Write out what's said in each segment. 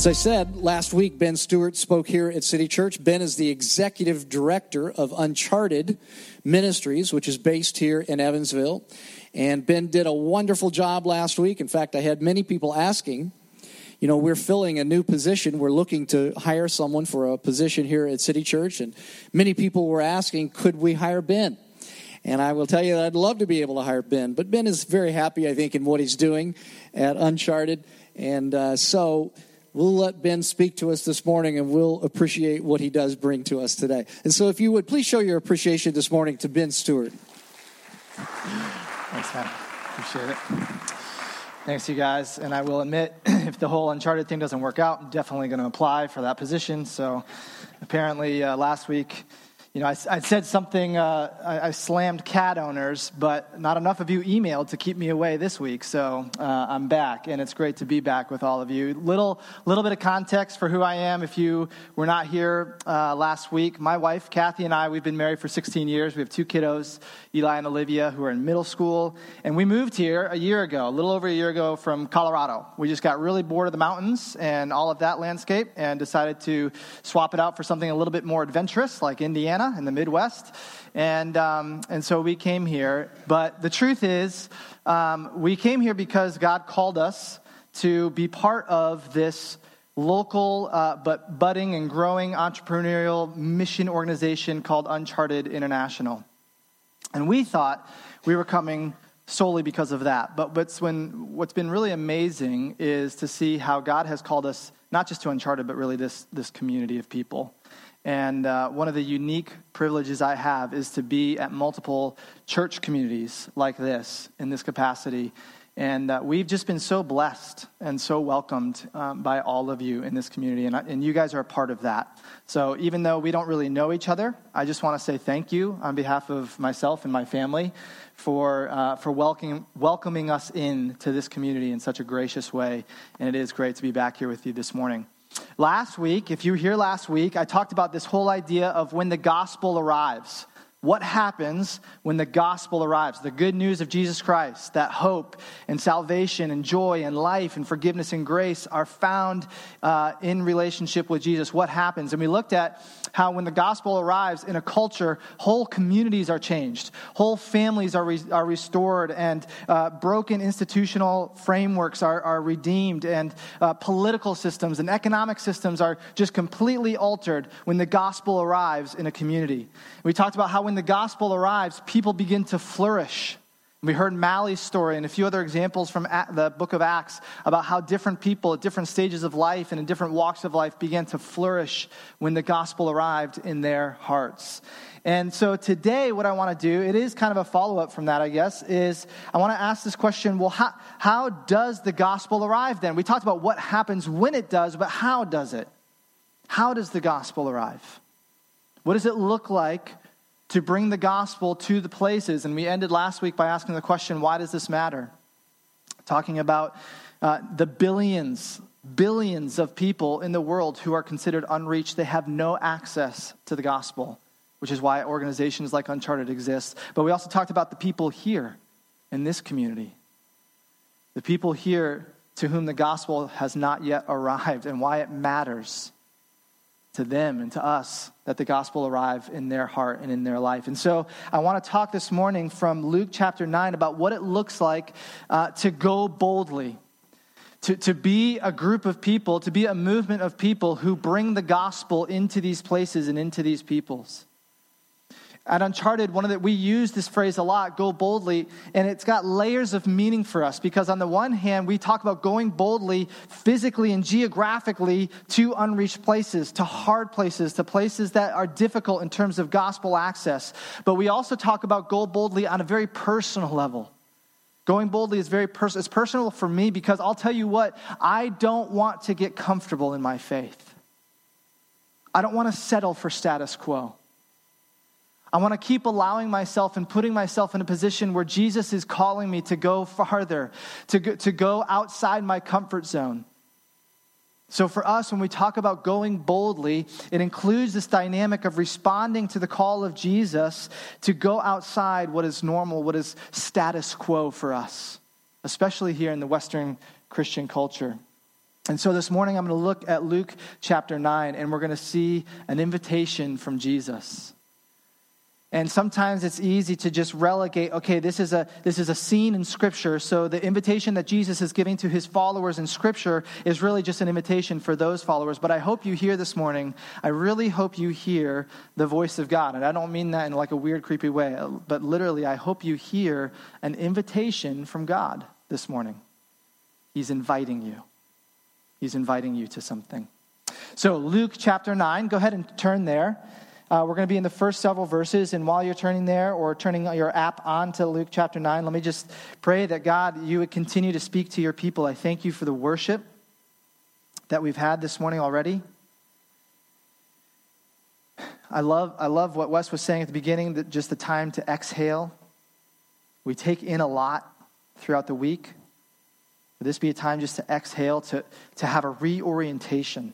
As I said, last week, Ben Stewart spoke here at City Church. Ben is the executive director of Uncharted Ministries, which is based here in Evansville. And Ben did a wonderful job last week. In fact, I had many people asking, you know, we're filling a new position. We're looking to hire someone for a position here at City Church. And many people were asking, could we hire Ben? And I will tell you that I'd love to be able to hire Ben. But Ben is very happy, I think, in what he's doing at Uncharted. And uh, so we'll let Ben speak to us this morning and we'll appreciate what he does bring to us today. And so, if you would please show your appreciation this morning to Ben Stewart. Thanks, man. Appreciate it. Thanks, you guys. And I will admit, if the whole Uncharted thing doesn't work out, I'm definitely going to apply for that position. So, apparently, uh, last week, you know, I, I said something, uh, I, I, slammed cat owners, but not enough of you emailed to keep me away this week. So uh, I'm back, and it's great to be back with all of you. Little, little bit of context for who I am. If you were not here uh, last week, my wife, Kathy, and I, we've been married for 16 years. We have two kiddos, Eli and Olivia, who are in middle school. And we moved here a year ago, a little over a year ago from Colorado. We just got really bored of the mountains and all of that landscape and decided to swap it out for something a little bit more adventurous, like Indiana Indiana in the Midwest. And, um, and so we came here. But the truth is, um, we came here because God called us to be part of this local uh, but budding and growing entrepreneurial mission organization called Uncharted International. And we thought we were coming solely because of that. But what's, when, what's been really amazing is to see how God has called us not just to Uncharted, but really this, this community of people. And uh, one of the unique privileges I have is to be at multiple church communities like this in this capacity. And uh, we've just been so blessed and so welcomed um, by all of you in this community. And, and you guys are a part of that. So even though we don't really know each other, I just want to say thank you on behalf of myself and my family for, uh, for welcoming, welcoming us in to this community in such a gracious way. And it is great to be back here with you this morning. Last week, if you were here last week, I talked about this whole idea of when the gospel arrives. What happens when the gospel arrives? The good news of Jesus Christ, that hope and salvation and joy and life and forgiveness and grace are found uh, in relationship with Jesus. What happens? And we looked at how when the gospel arrives in a culture, whole communities are changed, whole families are, re- are restored, and uh, broken institutional frameworks are, are redeemed, and uh, political systems and economic systems are just completely altered when the gospel arrives in a community. We talked about how when the gospel arrives, people begin to flourish. We heard Mally's story and a few other examples from the book of Acts about how different people at different stages of life and in different walks of life began to flourish when the gospel arrived in their hearts. And so today, what I want to do, it is kind of a follow up from that, I guess, is I want to ask this question well, how, how does the gospel arrive then? We talked about what happens when it does, but how does it? How does the gospel arrive? What does it look like to bring the gospel to the places? And we ended last week by asking the question why does this matter? Talking about uh, the billions, billions of people in the world who are considered unreached. They have no access to the gospel, which is why organizations like Uncharted exist. But we also talked about the people here in this community, the people here to whom the gospel has not yet arrived, and why it matters to them and to us that the gospel arrive in their heart and in their life. And so I want to talk this morning from Luke chapter 9 about what it looks like uh, to go boldly. To, to be a group of people, to be a movement of people who bring the gospel into these places and into these peoples. At Uncharted, one of the, we use this phrase a lot, go boldly, and it's got layers of meaning for us because on the one hand, we talk about going boldly physically and geographically to unreached places, to hard places, to places that are difficult in terms of gospel access. But we also talk about go boldly on a very personal level. Going boldly is very personal. It's personal for me because I'll tell you what, I don't want to get comfortable in my faith. I don't want to settle for status quo. I want to keep allowing myself and putting myself in a position where Jesus is calling me to go farther, to go, to go outside my comfort zone. So, for us, when we talk about going boldly, it includes this dynamic of responding to the call of Jesus to go outside what is normal, what is status quo for us, especially here in the Western Christian culture. And so this morning I'm going to look at Luke chapter 9, and we're going to see an invitation from Jesus. And sometimes it's easy to just relegate, okay, this is, a, this is a scene in Scripture. So the invitation that Jesus is giving to his followers in Scripture is really just an invitation for those followers. But I hope you hear this morning, I really hope you hear the voice of God. And I don't mean that in like a weird, creepy way, but literally, I hope you hear an invitation from God this morning. He's inviting you. He's inviting you to something. So, Luke chapter 9, go ahead and turn there. Uh, we're going to be in the first several verses, and while you're turning there or turning your app on to Luke chapter 9, let me just pray that God, you would continue to speak to your people. I thank you for the worship that we've had this morning already. I love, I love what Wes was saying at the beginning, that just the time to exhale. We take in a lot throughout the week. Would this be a time just to exhale, to, to have a reorientation?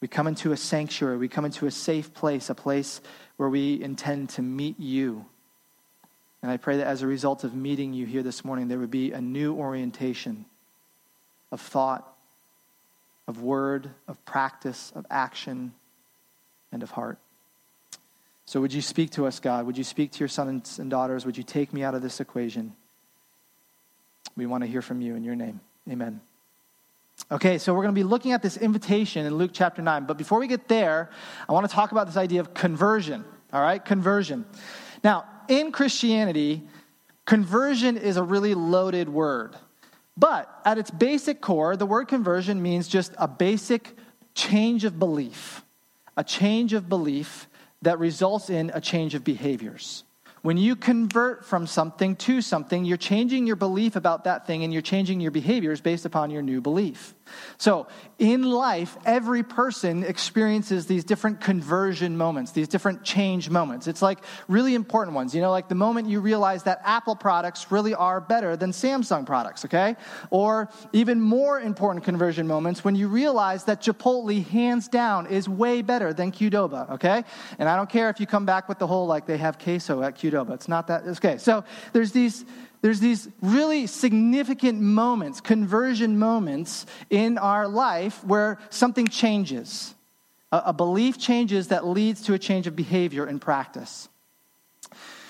We come into a sanctuary, we come into a safe place, a place where we intend to meet you. And I pray that as a result of meeting you here this morning, there would be a new orientation of thought, of word, of practice, of action, and of heart. So, would you speak to us, God? Would you speak to your sons and daughters? Would you take me out of this equation? We want to hear from you in your name. Amen. Okay, so we're going to be looking at this invitation in Luke chapter 9. But before we get there, I want to talk about this idea of conversion. All right, conversion. Now, in Christianity, conversion is a really loaded word. But at its basic core, the word conversion means just a basic change of belief, a change of belief that results in a change of behaviors. When you convert from something to something, you're changing your belief about that thing and you're changing your behaviors based upon your new belief. So, in life, every person experiences these different conversion moments, these different change moments. It's like really important ones. You know, like the moment you realize that Apple products really are better than Samsung products, okay? Or even more important conversion moments when you realize that Chipotle, hands down, is way better than Qdoba, okay? And I don't care if you come back with the whole like they have queso at Qdoba. It's not that, okay. So, there's these there's these really significant moments, conversion moments in our life where something changes. A, a, belief changes that leads to a change of behavior and practice.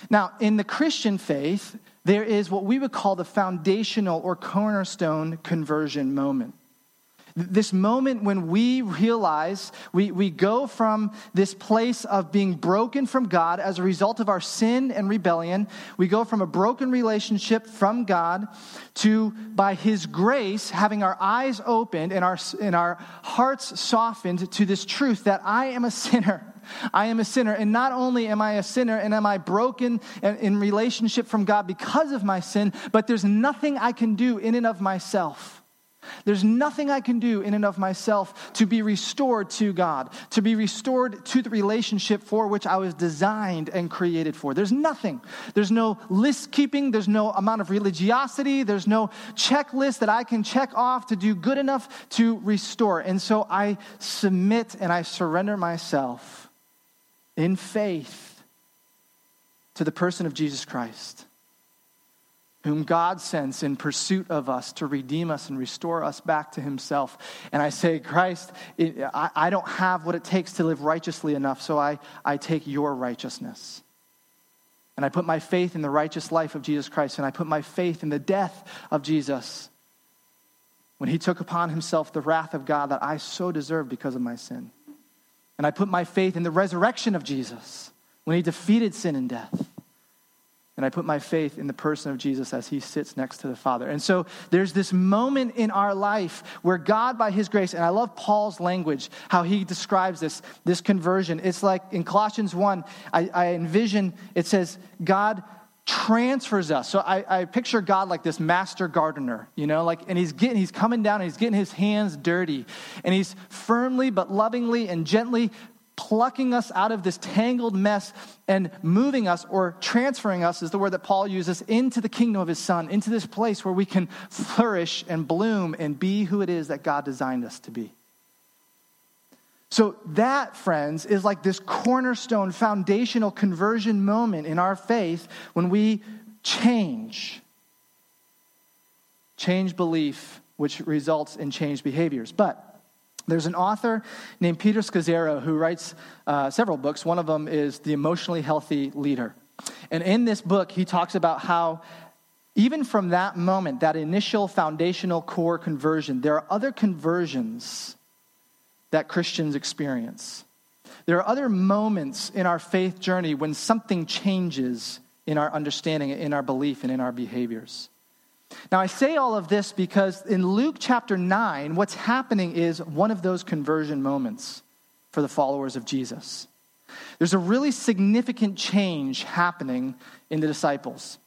Now, in the Christian faith, there is what we would call the foundational or cornerstone conversion moment. This moment when we realize we, we go from this place of being broken from God as a result of our sin and rebellion, we go from a broken relationship from God to, by His grace, having our eyes opened and our, and our hearts softened to this truth that I am a sinner. I am a sinner. And not only am I a sinner and am I broken in relationship from God because of my sin, but there's nothing I can do in and of myself there's nothing I can do in and of myself to be restored to God, to be restored to the relationship for which I was designed and created for. There's nothing. There's no list keeping, there's no amount of religiosity, there's no checklist that I can check off to do good enough to restore. And so I submit and I surrender myself in faith to the person of Jesus Christ whom God sends in pursuit of us to redeem us and restore us back to himself. And I say, Christ, it, I, I don't have what it takes to live righteously enough, so I, I take your righteousness. And I put my faith in the righteous life of Jesus Christ, and I put my faith in the death of Jesus when he took upon himself the wrath of God that I so deserve because of my sin. And I put my faith in the resurrection of Jesus when he defeated sin and death. And I put my faith in the person of Jesus as he sits next to the Father. And so there's this moment in our life where God, by his grace, and I love Paul's language, how he describes this, this conversion. It's like in Colossians 1, I, I envision, it says, God transfers us. So I, I, picture God like this master gardener, you know, like, and he's getting, he's coming down and he's getting his hands dirty, and he's firmly but lovingly and gently plucking us out of this tangled mess and moving us or transferring us is the word that Paul uses into the kingdom of his son, into this place where we can flourish and bloom and be who it is that God designed us to be. So, that, friends, is like this cornerstone, foundational conversion moment in our faith when we change. Change belief which results in changed behaviors. But there's an author named Peter Scazzero who writes uh, several books. One of them is The Emotionally Healthy Leader. And in this book, he talks about how even from that moment, that initial foundational core conversion, there are other conversions that Christians experience. There are other moments in our faith journey when something changes in our understanding, in our belief, and in our behaviors. Now, I say all of this because in Luke chapter 9, what's happening is one of those conversion moments for the followers of Jesus. There's a really significant change happening in the disciples.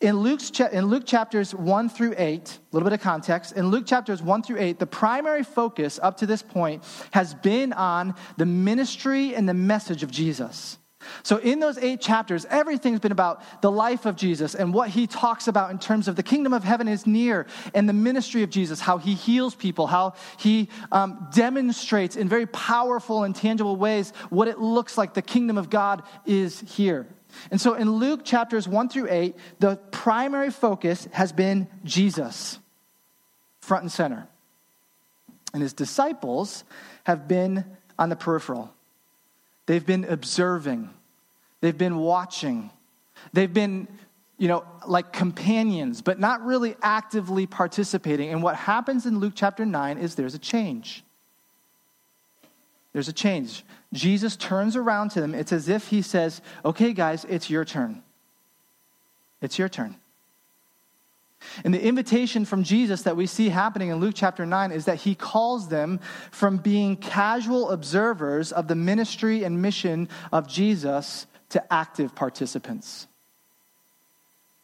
In, Luke's, in Luke chapters 1 through 8, a little bit of context, in Luke chapters 1 through 8, the primary focus up to this point has been on the ministry and the message of Jesus. So, in those eight chapters, everything's been about the life of Jesus and what he talks about in terms of the kingdom of heaven is near and the ministry of Jesus, how he heals people, how he um, demonstrates in very powerful and tangible ways what it looks like the kingdom of God is here. And so, in Luke chapters 1 through 8, the primary focus has been Jesus, front and center. And his disciples have been on the peripheral. They've been observing, they've been watching, they've been, you know, like companions, but not really actively participating. And what happens in Luke chapter 9 is there's a change. There's a change. Jesus turns around to them. It's as if he says, Okay, guys, it's your turn. It's your turn. And the invitation from Jesus that we see happening in Luke chapter 9 is that he calls them from being casual observers of the ministry and mission of Jesus to active participants.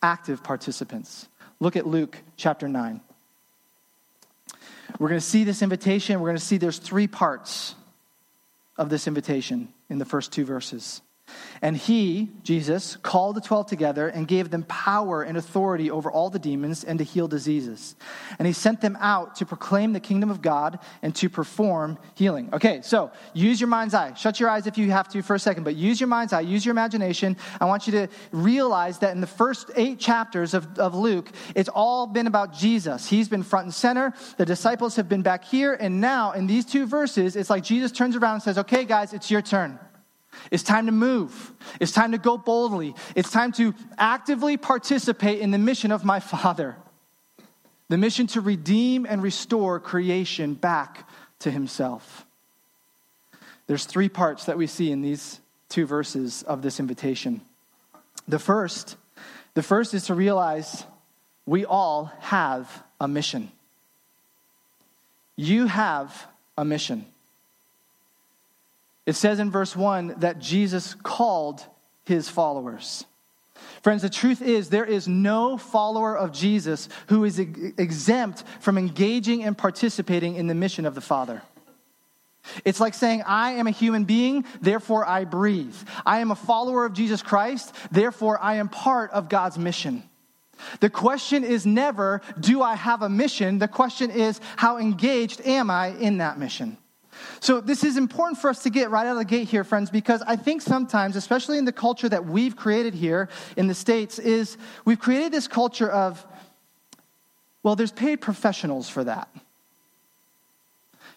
Active participants. Look at Luke chapter 9. We're going to see this invitation. We're going to see there's three parts of this invitation in the first two verses. And he, Jesus, called the twelve together and gave them power and authority over all the demons and to heal diseases. And he sent them out to proclaim the kingdom of God and to perform healing. Okay, so use your mind's eye. Shut your eyes if you have to for a second, but use your mind's eye, use your imagination. I want you to realize that in the first eight chapters of, of Luke, it's all been about Jesus. He's been front and center, the disciples have been back here, and now in these two verses, it's like Jesus turns around and says, Okay, guys, it's your turn. It's time to move. It's time to go boldly. It's time to actively participate in the mission of my Father the mission to redeem and restore creation back to Himself. There's three parts that we see in these two verses of this invitation. The first, the first is to realize we all have a mission. You have a mission. It says in verse 1 that Jesus called his followers. Friends, the truth is, there is no follower of Jesus who is exempt from engaging and participating in the mission of the Father. It's like saying, I am a human being, therefore I breathe. I am a follower of Jesus Christ, therefore I am part of God's mission. The question is never, do I have a mission? The question is, how engaged am I in that mission? So, this is important for us to get right out of the gate here, friends, because I think sometimes, especially in the culture that we've created here in the States, is we've created this culture of, well, there's paid professionals for that.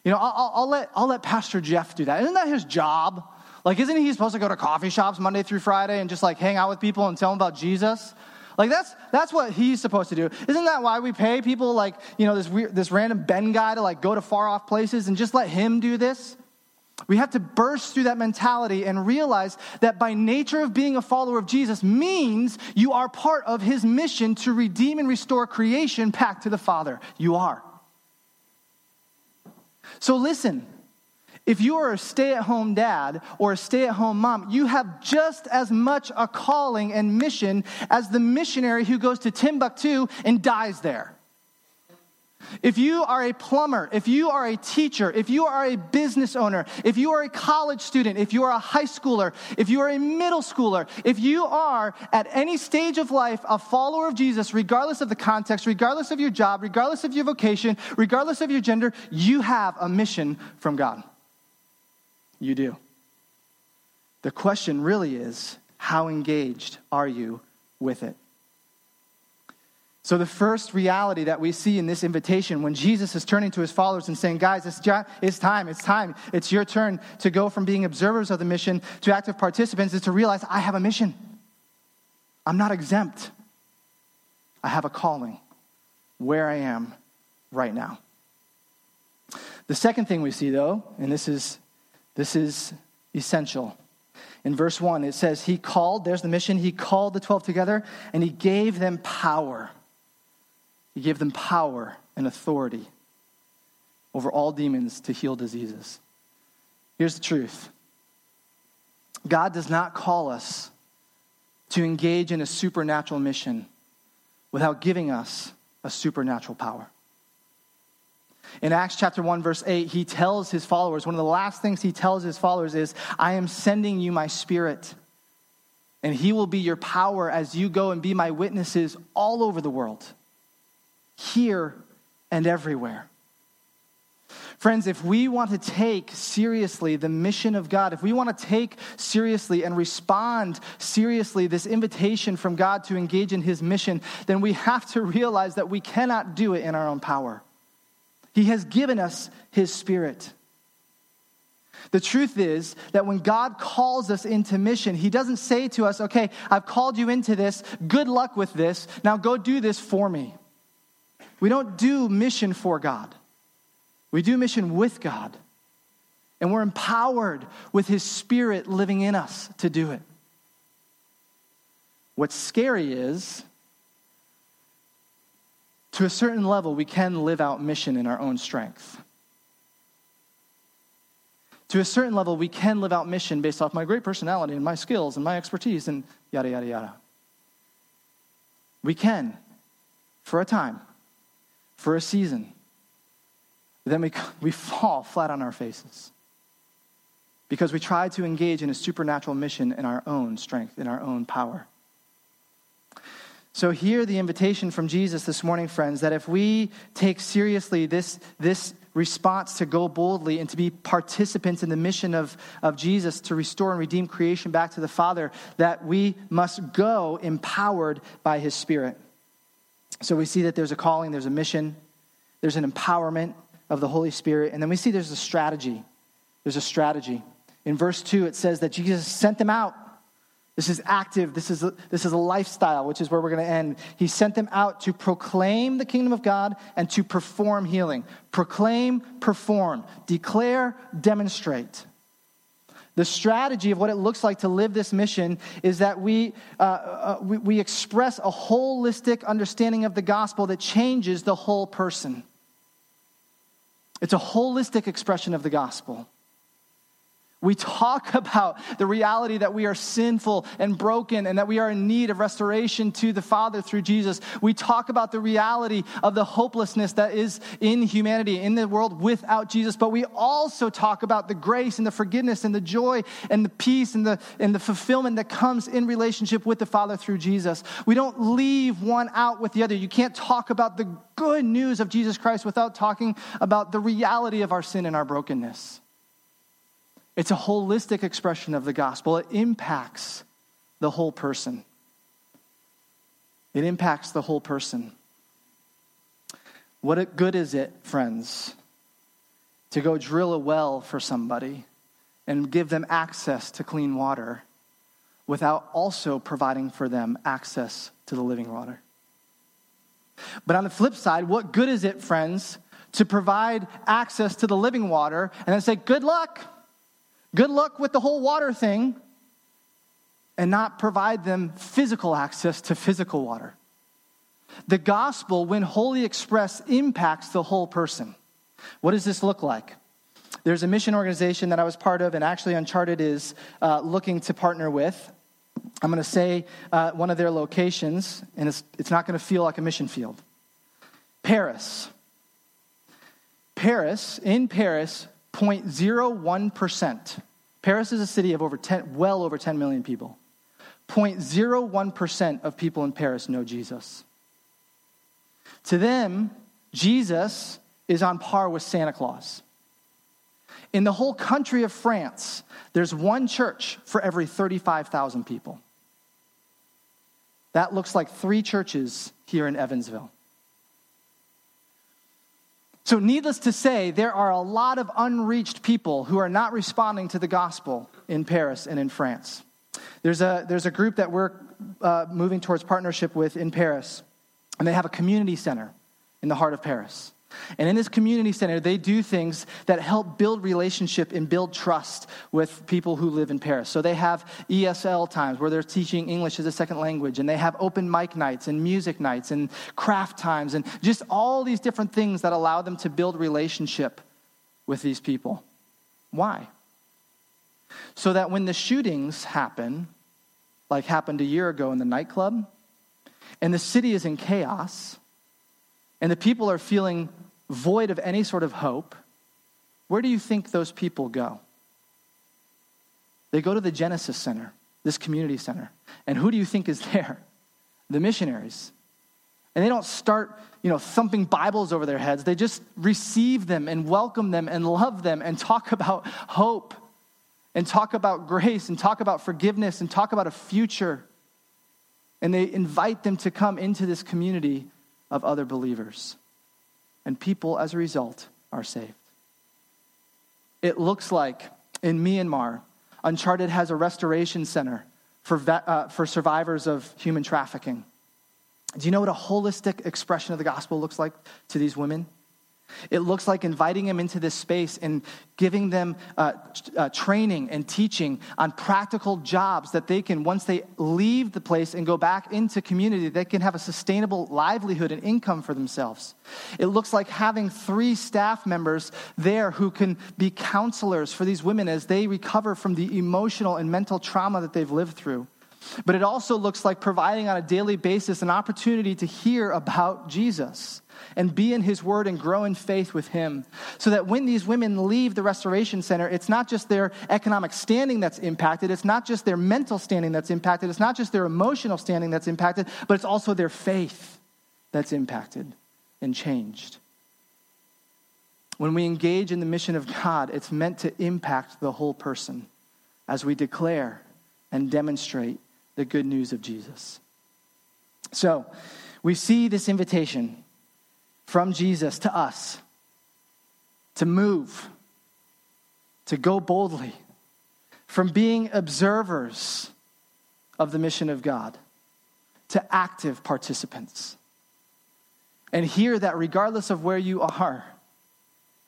You know, I'll, I'll, let, I'll let Pastor Jeff do that. Isn't that his job? Like, isn't he supposed to go to coffee shops Monday through Friday and just like hang out with people and tell them about Jesus? Like that's that's what he's supposed to do. Isn't that why we pay people like, you know, this weird, this random Ben guy to like go to far off places and just let him do this? We have to burst through that mentality and realize that by nature of being a follower of Jesus means you are part of his mission to redeem and restore creation back to the Father. You are. So listen, if you are a stay at home dad or a stay at home mom, you have just as much a calling and mission as the missionary who goes to Timbuktu and dies there. If you are a plumber, if you are a teacher, if you are a business owner, if you are a college student, if you are a high schooler, if you are a middle schooler, if you are at any stage of life a follower of Jesus, regardless of the context, regardless of your job, regardless of your vocation, regardless of your gender, you have a mission from God you do. The question really is how engaged are you with it? So, the first reality that we see in this invitation when Jesus is turning to his followers and saying, Guys, it's, time, it's time, it's your turn to go from being observers of the mission to active participants, is to realize I have a mission. I'm not exempt. I have a calling where I am right now. The second thing we see, though, and this is, this is essential. In verse 1, it says, He called, there's the mission, He called the 12 together, and He gave them power he gave them power and authority over all demons to heal diseases. Here's the truth God does not call us to engage in a supernatural mission without giving us a supernatural power. In Acts chapter 1, verse 8, he tells his followers, one of the last things he tells his followers is, I am sending you my spirit, and he will be your power as you go and be my witnesses all over the world here and everywhere. Friends, if we want to take seriously the mission of God, if we want to take seriously and respond seriously this invitation from God to engage in his mission, then we have to realize that we cannot do it in our own power. He has given us his spirit. The truth is that when God calls us into mission, He doesn't say to us, okay, I've called you into this. Good luck with this. Now go do this for me. We don't do mission for God, we do mission with God. And we're empowered with His Spirit living in us to do it. What's scary is, to a certain level, we can live out mission in our own strength. To a certain level, we can live out mission based off my great personality and my skills and my expertise and yada, yada, yada. We can, for a time for a season. Then we, we fall flat on our faces because we try to engage in a supernatural mission in our own strength, in our own power. So, hear the invitation from Jesus this morning, friends, that if we take seriously this, this response to go boldly and to be participants in the mission of, of Jesus to restore and redeem creation back to the Father, that we must go empowered by His Spirit. So we see that there's a calling, there's a mission, there's an empowerment of the Holy Spirit, and then we see there's a strategy. There's a strategy. In verse 2, it says that Jesus sent them out. This is active. This is a, this is a lifestyle, which is where we're going to end. He sent them out to proclaim the kingdom of God and to perform healing. Proclaim, perform, declare, demonstrate. The strategy of what it looks like to live this mission is that we, uh, uh, we, we express a holistic understanding of the gospel that changes the whole person. It's a holistic expression of the gospel. We talk about the reality that we are sinful and broken and that we are in need of restoration to the Father through Jesus. We talk about the reality of the hopelessness that is in humanity, in the world without Jesus. But we also talk about the grace and the forgiveness and the joy and the peace and the, and the fulfillment that comes in relationship with the Father through Jesus. We don't leave one out with the other. You can't talk about the good news of Jesus Christ without talking about the reality of our sin and our brokenness. It's a holistic expression of the gospel. It impacts the whole person. It impacts the whole person. What good is it, friends, to go drill a well for somebody and give them access to clean water without also providing for them access to the living water? But on the flip side, what good is it, friends, to provide access to the living water and then say, good luck? Good luck with the whole water thing and not provide them physical access to physical water. The gospel, when wholly expressed, impacts the whole person. What does this look like? There's a mission organization that I was part of, and actually Uncharted is uh, looking to partner with. I'm going to say uh, one of their locations, and it's, it's not going to feel like a mission field. Paris. Paris, in Paris, 0.01%. Paris is a city of over 10, well over 10 million people. 0.01% of people in Paris know Jesus. To them, Jesus is on par with Santa Claus. In the whole country of France, there's one church for every 35,000 people. That looks like three churches here in Evansville. So, needless to say, there are a lot of unreached people who are not responding to the gospel in Paris and in France. There's a, there's a group that we're uh, moving towards partnership with in Paris, and they have a community center in the heart of Paris. And in this community center, they do things that help build relationship and build trust with people who live in Paris. So they have ESL times where they're teaching English as a second language, and they have open mic nights and music nights and craft times, and just all these different things that allow them to build relationship with these people. Why? So that when the shootings happen, like happened a year ago in the nightclub, and the city is in chaos, and the people are feeling void of any sort of hope, where do you think those people go? They go to the Genesis Center, this community center. And who do you think is there? The missionaries. And they don't start, you know, thumping Bibles over their heads. They just receive them and welcome them and love them and talk about hope and talk about grace and talk about forgiveness and talk about a future. And they invite them to come into this community of other believers and people, as a result, are saved. It looks like in Myanmar, Uncharted has a restoration center for, uh, for survivors of human trafficking. Do you know what a holistic expression of the gospel looks like to these women? It looks like inviting them into this space and giving them uh, uh, training and teaching on practical jobs that they can, once they leave the place and go back into community, they can have a sustainable livelihood and income for themselves. It looks like having three staff members there who can be counselors for these women as they recover from the emotional and mental trauma that they've lived through. But it also looks like providing on a daily basis an opportunity to hear about Jesus and be in his word and grow in faith with him. So that when these women leave the restoration center, it's not just their economic standing that's impacted, it's not just their mental standing that's impacted, it's not just their emotional standing that's impacted, but it's also their faith that's impacted and changed. When we engage in the mission of God, it's meant to impact the whole person as we declare and demonstrate the good news of Jesus. So, we see this invitation from Jesus to us to move, to go boldly, from being observers of the mission of God to active participants. And hear that regardless of where you are,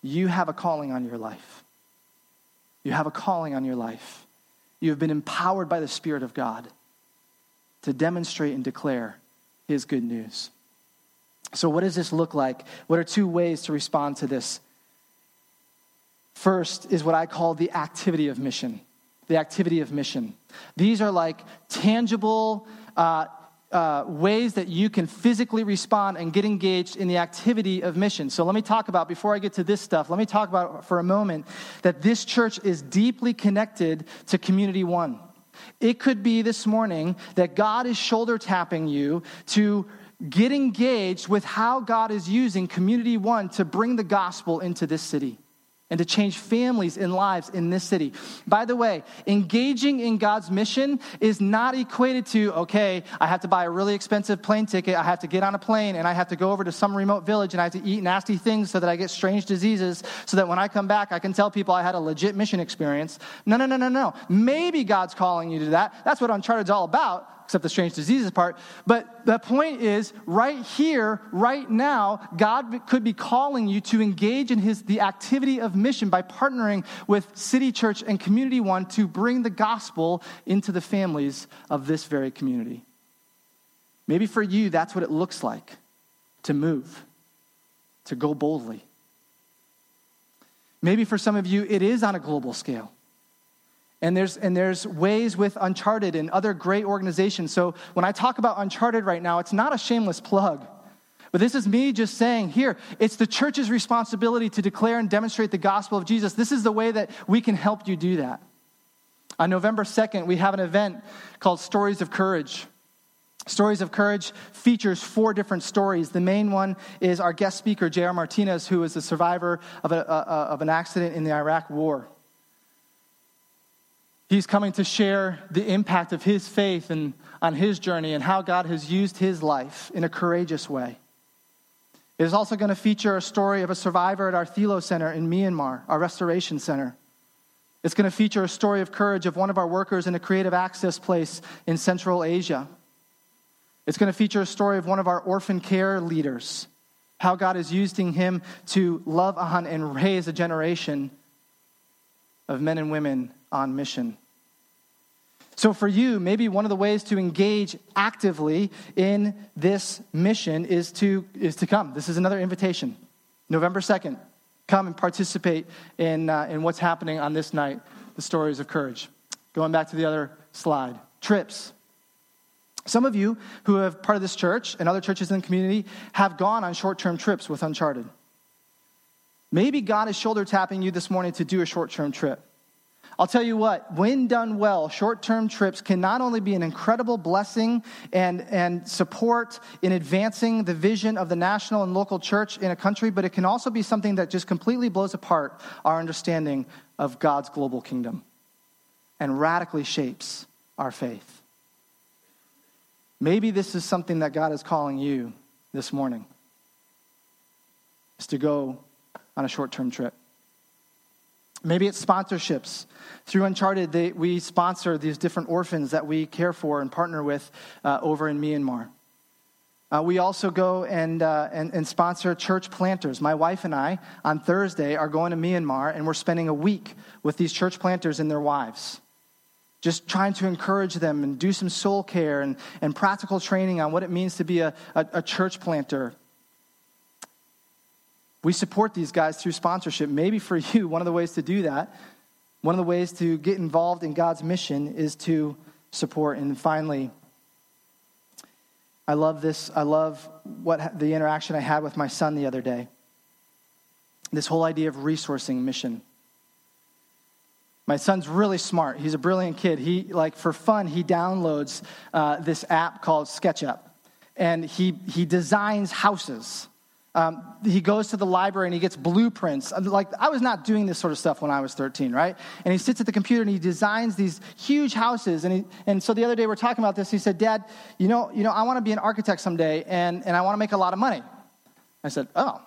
you have a calling on your life. You have a calling on your life. You have been empowered by the Spirit of God to demonstrate and declare His good news. So, what does this look like? What are two ways to respond to this? First is what I call the activity of mission. The activity of mission. These are like tangible uh, uh, ways that you can physically respond and get engaged in the activity of mission. So, let me talk about, before I get to this stuff, let me talk about for a moment that this church is deeply connected to Community One. It could be this morning that God is shoulder tapping you to get engaged with how God is using Community One to bring the gospel into this city and to change families and lives in this city. By the way, engaging in God's mission is not equated to, okay, I have to buy a really expensive plane ticket, I have to get on a plane, and I have to go over to some remote village and I have to eat nasty things so that I get strange diseases, so that when I come back, I can tell people I had a legit mission experience. No, no, no, no, no. Maybe God's calling you to that. That's what Uncharted's all about except the strange diseases part. But the point is, right here, right now, God could be calling you to engage in his, the activity of mission by partnering with City Church and Community One to bring the gospel into the families of this very community. Maybe for you, that's what it looks like to move, to go boldly. Maybe for some of you, it is on a global scale. And there's, and there's ways with Uncharted and other great organizations. So when I talk about Uncharted right now, it's not a shameless plug. But this is me just saying here, it's the church's responsibility to declare and demonstrate the gospel of Jesus. This is the way that we can help you do that. On November 2nd, we have an event called Stories of Courage. Stories of Courage features four different stories. The main one is our guest speaker, J.R. Martinez, who is a survivor of, a, a, of an accident in the Iraq War. He's coming to share the impact of his faith and on his journey and how God has used his life in a courageous way. It is also going to feature a story of a survivor at our Thilo Center in Myanmar, our restoration center. It's going to feature a story of courage of one of our workers in a creative access place in Central Asia. It's going to feature a story of one of our orphan care leaders, how God is using him to love on and raise a generation of men and women on mission. So, for you, maybe one of the ways to engage actively in this mission is to, is to come. This is another invitation. November 2nd, come and participate in, uh, in what's happening on this night, the stories of courage. Going back to the other slide trips. Some of you who have part of this church and other churches in the community have gone on short term trips with Uncharted. Maybe God is shoulder tapping you this morning to do a short term trip. I'll tell you what, when done well, short term trips can not only be an incredible blessing and, and support in advancing the vision of the national and local church in a country, but it can also be something that just completely blows apart our understanding of God's global kingdom and radically shapes our faith. Maybe this is something that God is calling you this morning is to go on a short term trip. Maybe it's sponsorships. Through Uncharted, they, we sponsor these different orphans that we care for and partner with uh, over in Myanmar. Uh, we also go and, uh, and, and, sponsor church planters. My wife and I, on Thursday, are going to Myanmar, and we're spending a week with these church planters and their wives. Just trying to encourage them and do some soul care and, and practical training on what it means to be a, a, a church planter we support these guys through sponsorship. Maybe for you, one of the ways to do that, one of the ways to get involved in God's mission is to support. And finally, I love this. I love what the interaction I had with my son the other day. This whole idea of resourcing mission. My son's really smart. He's a brilliant kid. He, like, for fun, he downloads uh, this app called SketchUp. And he, he designs houses um, he goes to the library and he gets blueprints. Like, I was not doing this sort of stuff when I was 13, right? And he sits at the computer and he designs these huge houses. And, he, and so the other day we're talking about this. He said, Dad, you know, you know I want to be an architect someday and, and I want to make a lot of money. I said, Oh,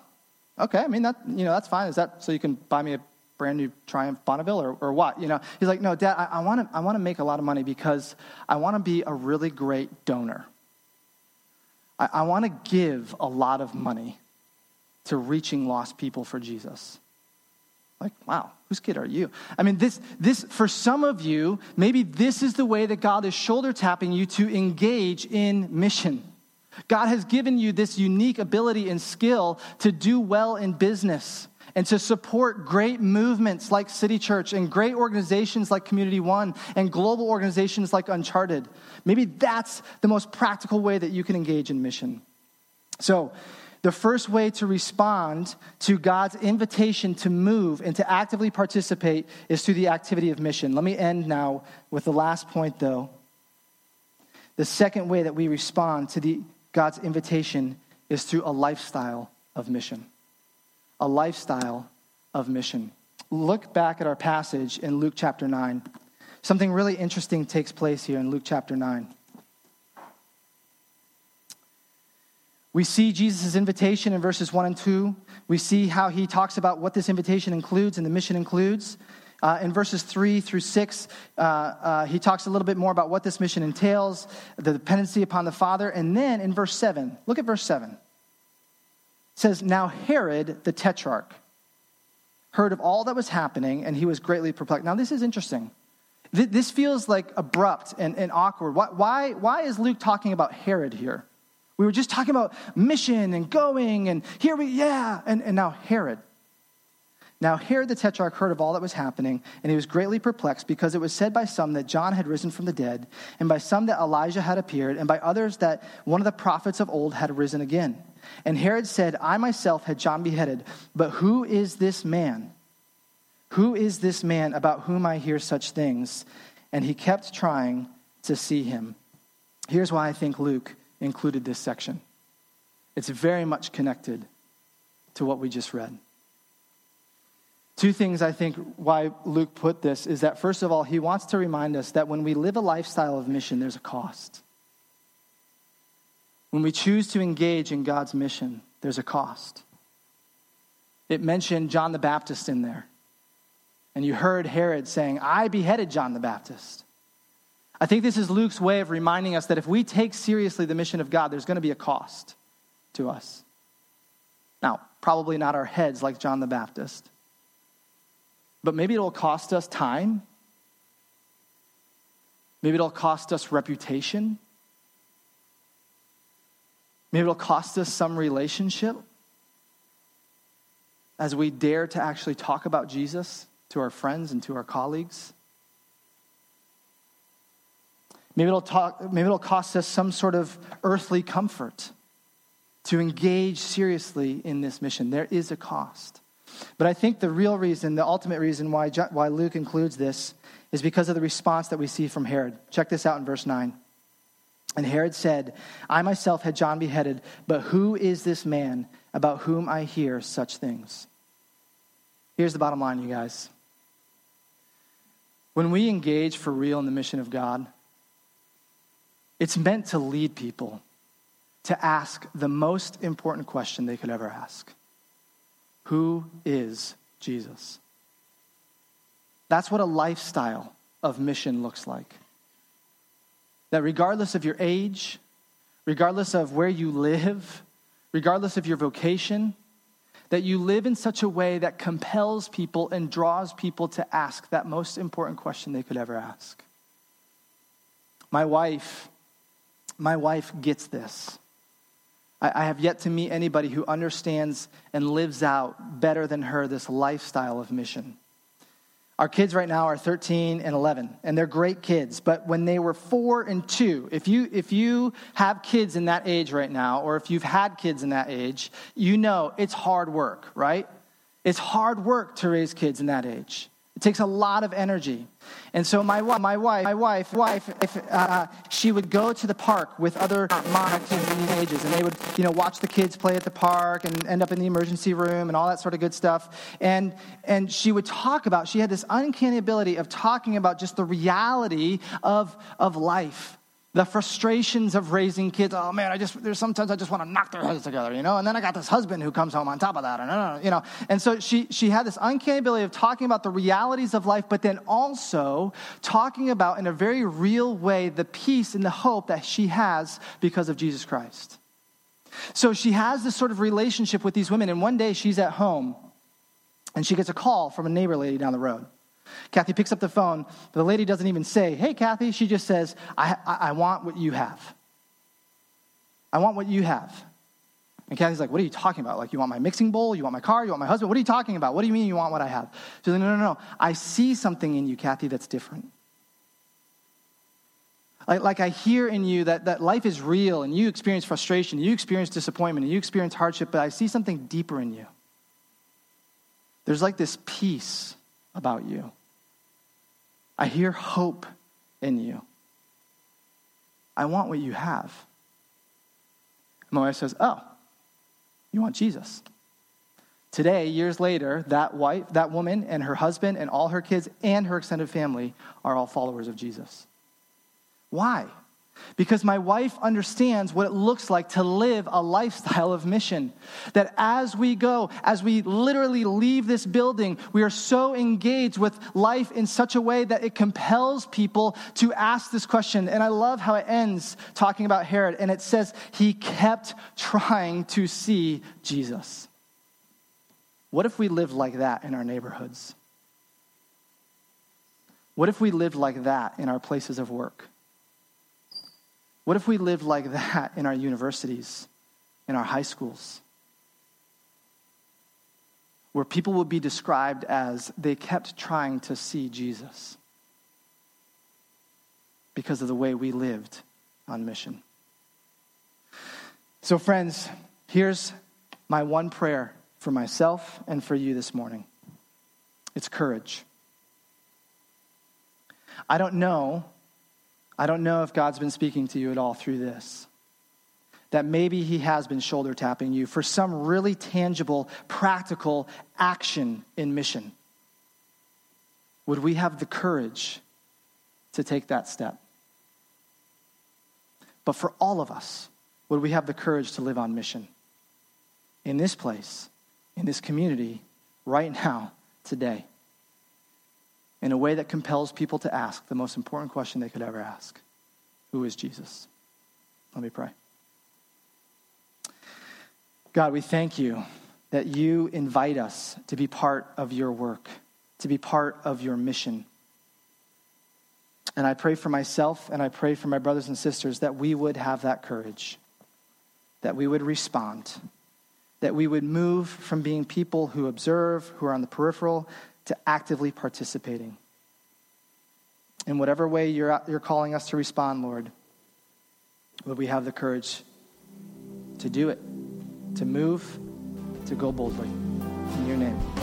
okay. I mean, that, you know, that's fine. Is that so you can buy me a brand new Triumph Bonneville or, or what? You know, he's like, No, Dad, I, I want to I wanna make a lot of money because I want to be a really great donor. I, I want to give a lot of money to reaching lost people for Jesus. Like, wow, whose kid are you? I mean, this, this, for some of you, maybe this is the way that God is shoulder tapping you to engage in mission. God has given you this unique ability and skill to do well in business and to support great movements like City Church and great organizations like Community One and global organizations like Uncharted. Maybe that's the most practical way that you can engage in mission. So, the first way to respond to God's invitation to move and to actively participate is through the activity of mission. Let me end now with the last point, though. The second way that we respond to the, God's invitation is through a lifestyle of mission. A lifestyle of mission. Look back at our passage in Luke chapter 9. Something really interesting takes place here in Luke chapter 9. We see Jesus' invitation in verses 1 and 2. We see how he talks about what this invitation includes and the mission includes. Uh, in verses 3 through 6, uh, uh, he talks a little bit more about what this mission entails, the dependency upon the Father. And then in verse 7, look at verse 7. It says, Now Herod the tetrarch heard of all that was happening, and he was greatly perplexed. Now, this is interesting. This feels like abrupt and, and awkward. Why, why, why is Luke talking about Herod here? We were just talking about mission and going, and here we, yeah, and, and now Herod. Now, Herod the Tetrarch heard of all that was happening, and he was greatly perplexed because it was said by some that John had risen from the dead, and by some that Elijah had appeared, and by others that one of the prophets of old had risen again. And Herod said, I myself had John beheaded, but who is this man? Who is this man about whom I hear such things? And he kept trying to see him. Here's why I think Luke included this section. It's very much connected to what we just read. Two things I think why Luke put this is that, first of all, he wants to remind us that when we live a lifestyle of mission, there's a cost. When we choose to engage in God's mission, there's a cost. It mentioned John the Baptist in there. And you heard Herod saying, I beheaded John the Baptist. I think this is Luke's way of reminding us that if we take seriously the mission of God, there's going to be a cost to us. Now, probably not our heads like John the Baptist, but maybe it'll cost us time. Maybe it'll cost us reputation. Maybe it'll cost us some relationship as we dare to actually talk about Jesus to our friends and to our colleagues. Maybe it'll, talk, maybe it'll cost us some sort of earthly comfort to engage seriously in this mission. There is a cost. But I think the real reason, the ultimate reason why, why Luke includes this is because of the response that we see from Herod. Check this out in verse 9. And Herod said, I myself had John beheaded, but who is this man about whom I hear such things? Here's the bottom line, you guys. When we engage for real in the mission of God, it's meant to lead people to ask the most important question they could ever ask Who is Jesus? That's what a lifestyle of mission looks like. That regardless of your age, regardless of where you live, regardless of your vocation, that you live in such a way that compels people and draws people to ask that most important question they could ever ask. My wife, my wife gets this. I, I have yet to meet anybody who understands and lives out better than her this lifestyle of mission. Our kids right now are 13 and 11, and they're great kids. But when they were four and two, if you, if you have kids in that age right now, or if you've had kids in that age, you know it's hard work, right? It's hard work to raise kids in that age. It takes a lot of energy. And so my, my wife, my wife, wife, if, uh, she would go to the park with other moms in these ages, and they would, you know, watch the kids play at the park and end up in the emergency room and all that sort of good stuff. And and she would talk about. She had this uncanny ability of talking about just the reality of of life the frustrations of raising kids. Oh man, I just there's sometimes I just want to knock their heads together, you know. And then I got this husband who comes home on top of that, and uh, you know. And so she she had this uncanny ability of talking about the realities of life, but then also talking about in a very real way the peace and the hope that she has because of Jesus Christ. So she has this sort of relationship with these women, and one day she's at home, and she gets a call from a neighbor lady down the road. Kathy picks up the phone, but the lady doesn't even say, Hey, Kathy. She just says, I, I, I want what you have. I want what you have. And Kathy's like, What are you talking about? Like, you want my mixing bowl? You want my car? You want my husband? What are you talking about? What do you mean you want what I have? She's like, No, no, no. I see something in you, Kathy, that's different. Like, like I hear in you that, that life is real and you experience frustration, you experience disappointment, and you experience hardship, but I see something deeper in you. There's like this peace about you. I hear hope in you. I want what you have. my wife says, Oh, you want Jesus. Today, years later, that wife, that woman and her husband and all her kids and her extended family are all followers of Jesus. Why? Because my wife understands what it looks like to live a lifestyle of mission. That as we go, as we literally leave this building, we are so engaged with life in such a way that it compels people to ask this question. And I love how it ends talking about Herod, and it says he kept trying to see Jesus. What if we lived like that in our neighborhoods? What if we lived like that in our places of work? What if we lived like that in our universities, in our high schools? Where people would be described as they kept trying to see Jesus because of the way we lived on mission. So, friends, here's my one prayer for myself and for you this morning it's courage. I don't know I don't know if God's been speaking to you at all through this. That maybe He has been shoulder tapping you for some really tangible, practical action in mission. would we have the courage to take that step? But for all of us, would we have the courage to live on mission? In this place, in this community, right now, today, in a way that compels people to ask the most important question they could ever ask Who is Jesus? Let me pray. God, we thank you that you invite us to be part of your work, to be part of your mission. And I pray for myself and I pray for my brothers and sisters that we would have that courage, that we would respond, that we would move from being people who observe, who are on the peripheral, to actively participating. In whatever way you're, you're calling us to respond, Lord, would we have the courage to do it, to move, to go boldly. In your name.